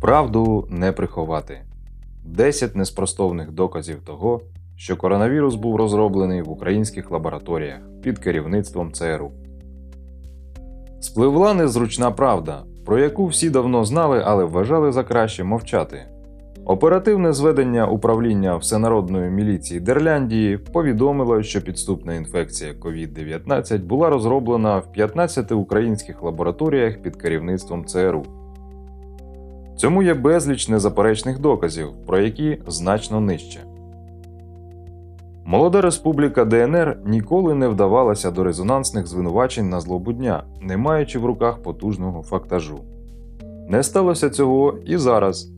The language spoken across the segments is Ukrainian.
Правду не приховати. 10 неспростовних доказів того, що коронавірус був розроблений в українських лабораторіях під керівництвом ЦРУ. Спливла незручна правда, про яку всі давно знали, але вважали за краще мовчати. Оперативне зведення управління Всенародної міліції Дерляндії повідомило, що підступна інфекція COVID-19 була розроблена в 15 українських лабораторіях під керівництвом ЦРУ. Цьому є безліч незаперечних доказів, про які значно нижче. Молода республіка ДНР ніколи не вдавалася до резонансних звинувачень на злобу дня, не маючи в руках потужного фактажу. Не сталося цього і зараз.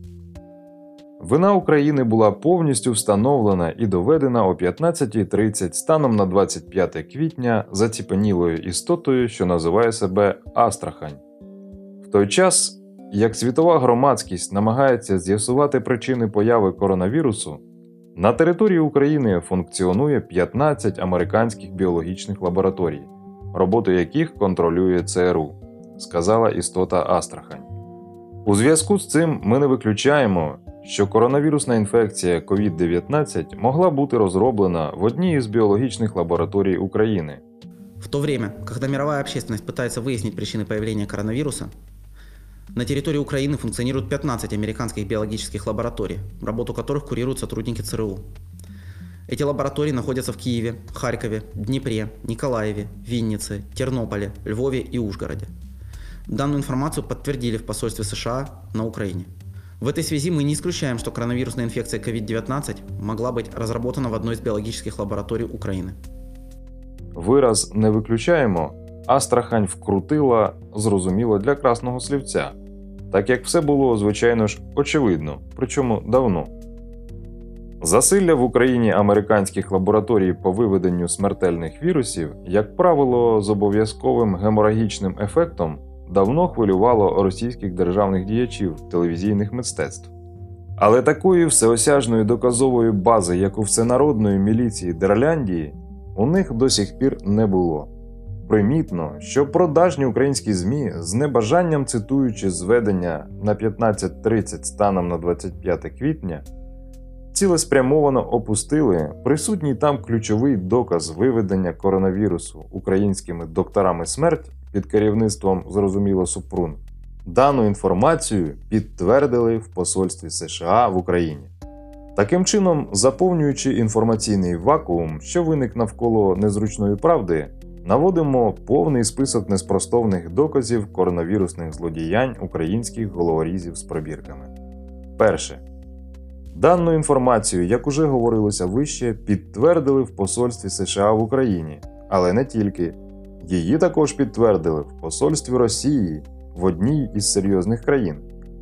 Вина України була повністю встановлена і доведена о 15.30 станом на 25 квітня заціпенілою істотою, що називає себе Астрахань. В той час, як світова громадськість намагається з'ясувати причини появи коронавірусу, на території України функціонує 15 американських біологічних лабораторій, роботу яких контролює ЦРУ, сказала істота Астрахань. У зв'язку з цим ми не виключаємо, що коронавірусна інфекція COVID-19 могла бути розроблена в одній із біологічних лабораторій України. В то время, когда мировая общественность пытается выяснить причины появления коронавируса, на территории Украины функционирует 15 американских биологических лабораторий, работу которых курируют сотрудники ЦРУ. Эти лаборатории находятся в Киеве, Харькове, Днепре, Николаеве, Виннице, Тернополе, Львове и Ужгороде. Данную информацию подтвердили в посольстве США на Украине. В этой связи мы не исключаем, что коронавирусная инфекция COVID-19 могла быть разработана в одной из биологических лабораторий Украины. Вираз не виключаємо, Астрахань вкрутила зрозуміло для красного слівця, так як все було, звичайно ж, очевидно, причому давно. Засилля в Україні американських лабораторій по виведенню смертельних вірусів, як правило, з обов'язковим геморагічним ефектом, давно хвилювало російських державних діячів телевізійних мистецтв. Але такої всеосяжної доказової бази, як у всенародної міліції Дерляндії, у них до сих пір не було. Примітно, що продажні українські ЗМІ з небажанням цитуючи зведення на 15.30 станом на 25 квітня, цілеспрямовано опустили присутній там ключовий доказ виведення коронавірусу українськими докторами смерть під керівництвом зрозуміло Супрун. Дану інформацію підтвердили в посольстві США в Україні. Таким чином, заповнюючи інформаційний вакуум, що виник навколо незручної правди, наводимо повний список неспростовних доказів коронавірусних злодіянь українських головорізів з пробірками. Перше. Дану інформацію, як уже говорилося вище, підтвердили в посольстві США в Україні, але не тільки. Її також підтвердили в посольстві Росії в одній із серйозних країн,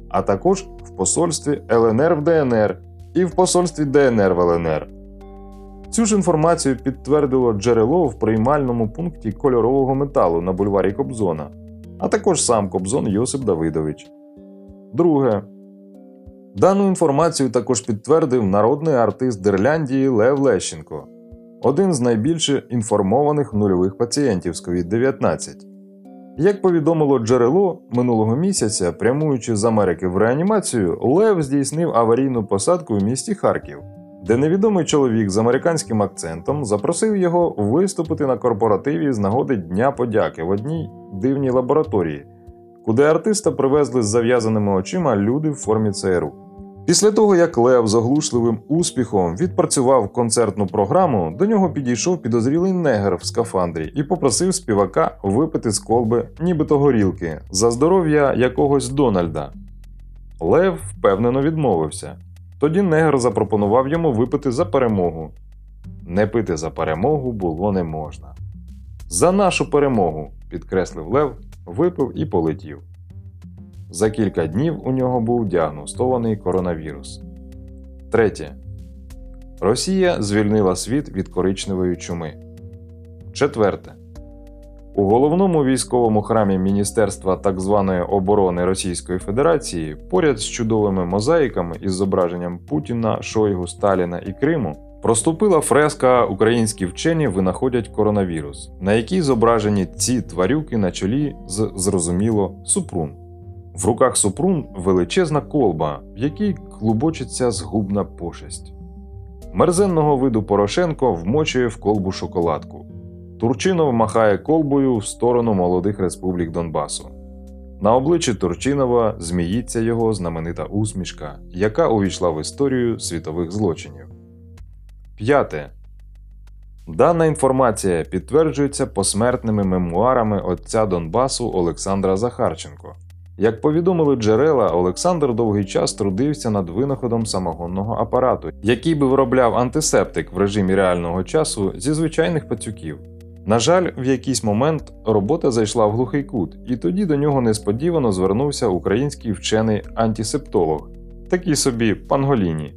а також в посольстві ЛНР в ДНР і в посольстві ДНР в ЛНР. Цю ж інформацію підтвердило джерело в приймальному пункті кольорового металу на бульварі Кобзона, а також сам Кобзон Йосип Давидович. Друге. Дану інформацію також підтвердив народний артист Дерляндії Лев Лещенко, один з найбільше інформованих нульових пацієнтів з COVID-19. Як повідомило джерело минулого місяця, прямуючи з Америки в реанімацію, Лев здійснив аварійну посадку в місті Харків, де невідомий чоловік з американським акцентом запросив його виступити на корпоративі з нагоди Дня подяки в одній дивній лабораторії, куди артиста привезли з зав'язаними очима люди в формі ЦРУ. Після того, як Лев з оглушливим успіхом відпрацював концертну програму, до нього підійшов підозрілий негр в скафандрі і попросив співака випити з колби, нібито горілки, за здоров'я якогось Дональда. Лев впевнено відмовився. Тоді негр запропонував йому випити за перемогу. Не пити за перемогу було не можна. За нашу перемогу, підкреслив Лев, випив і полетів. За кілька днів у нього був діагностований коронавірус. Третє. Росія звільнила світ від коричневої чуми. Четверте. У головному військовому храмі Міністерства так званої оборони Російської Федерації поряд з чудовими мозаїками із зображенням Путіна, Шойгу, Сталіна і Криму проступила фреска Українські вчені винаходять коронавірус, на якій зображені ці тварюки на чолі з зрозуміло Супрун. В руках Супрун величезна колба, в якій клубочиться згубна пошесть. Мерзенного виду Порошенко вмочує в колбу шоколадку. Турчинов махає колбою в сторону молодих республік Донбасу. На обличчі Турчинова зміїться його знаменита усмішка, яка увійшла в історію світових злочинів. П'яте. Дана інформація підтверджується посмертними мемуарами отця Донбасу Олександра Захарченко. Як повідомили джерела, Олександр довгий час трудився над винаходом самогонного апарату, який би виробляв антисептик в режимі реального часу зі звичайних пацюків. На жаль, в якийсь момент робота зайшла в глухий кут, і тоді до нього несподівано звернувся український вчений антисептолог, такий собі Панголіні.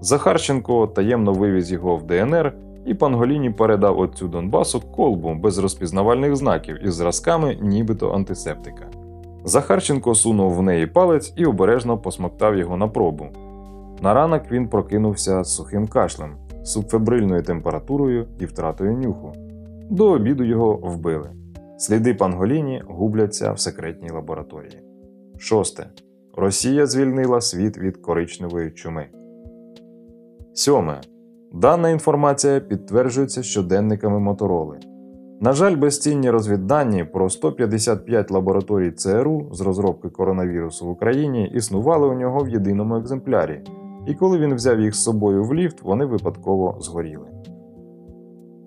Захарченко таємно вивіз його в ДНР, і Панголіні передав отцю Донбасу колбу без розпізнавальних знаків із зразками нібито антисептика. Захарченко сунув в неї палець і обережно посмоктав його на пробу. На ранок він прокинувся сухим кашлем, субфебрильною температурою і втратою нюху. До обіду його вбили. Сліди Панголіні губляться в секретній лабораторії. Шосте. Росія звільнила світ від коричневої чуми. Сьоме. Дана інформація підтверджується щоденниками Мотороли. На жаль, безцінні розвіддані про 155 лабораторій ЦРУ з розробки коронавірусу в Україні існували у нього в єдиному екземплярі, і коли він взяв їх з собою в ліфт, вони випадково згоріли.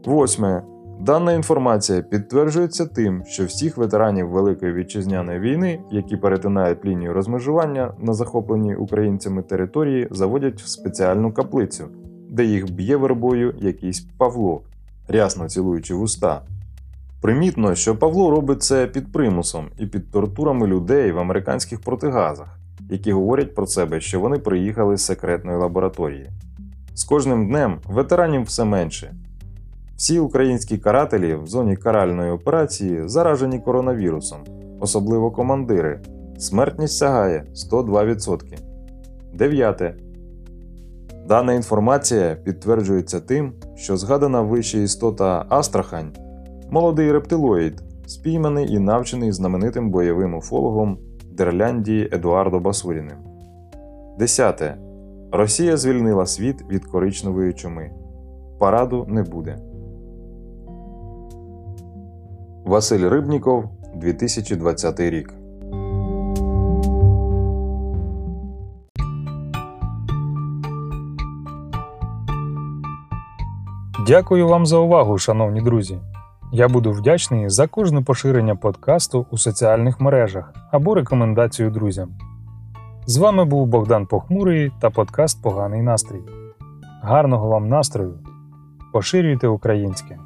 Восьме. Дана інформація підтверджується тим, що всіх ветеранів Великої вітчизняної війни, які перетинають лінію розмежування на захопленій українцями території, заводять в спеціальну каплицю, де їх б'є вербою якийсь Павло, рясно цілуючи вуста. Примітно, що Павло робить це під примусом і під тортурами людей в американських протигазах, які говорять про себе, що вони приїхали з секретної лабораторії. З кожним днем ветеранів все менше. Всі українські карателі в зоні каральної операції заражені коронавірусом, особливо командири. Смертність сягає 102%. Дев'яте. Дана інформація підтверджується тим, що згадана вище істота Астрахань молодий рептилоїд, спійманий і навчений знаменитим бойовим уфологом Дерляндії Едуардо Басуріним. Десяте. Росія звільнила світ від коричневої чуми. Параду не буде. Василь Рибніков, 2020 рік. Дякую вам за увагу, шановні друзі. Я буду вдячний за кожне поширення подкасту у соціальних мережах або рекомендацію друзям. З вами був Богдан Похмурий та подкаст Поганий настрій. Гарного вам настрою! Поширюйте українське!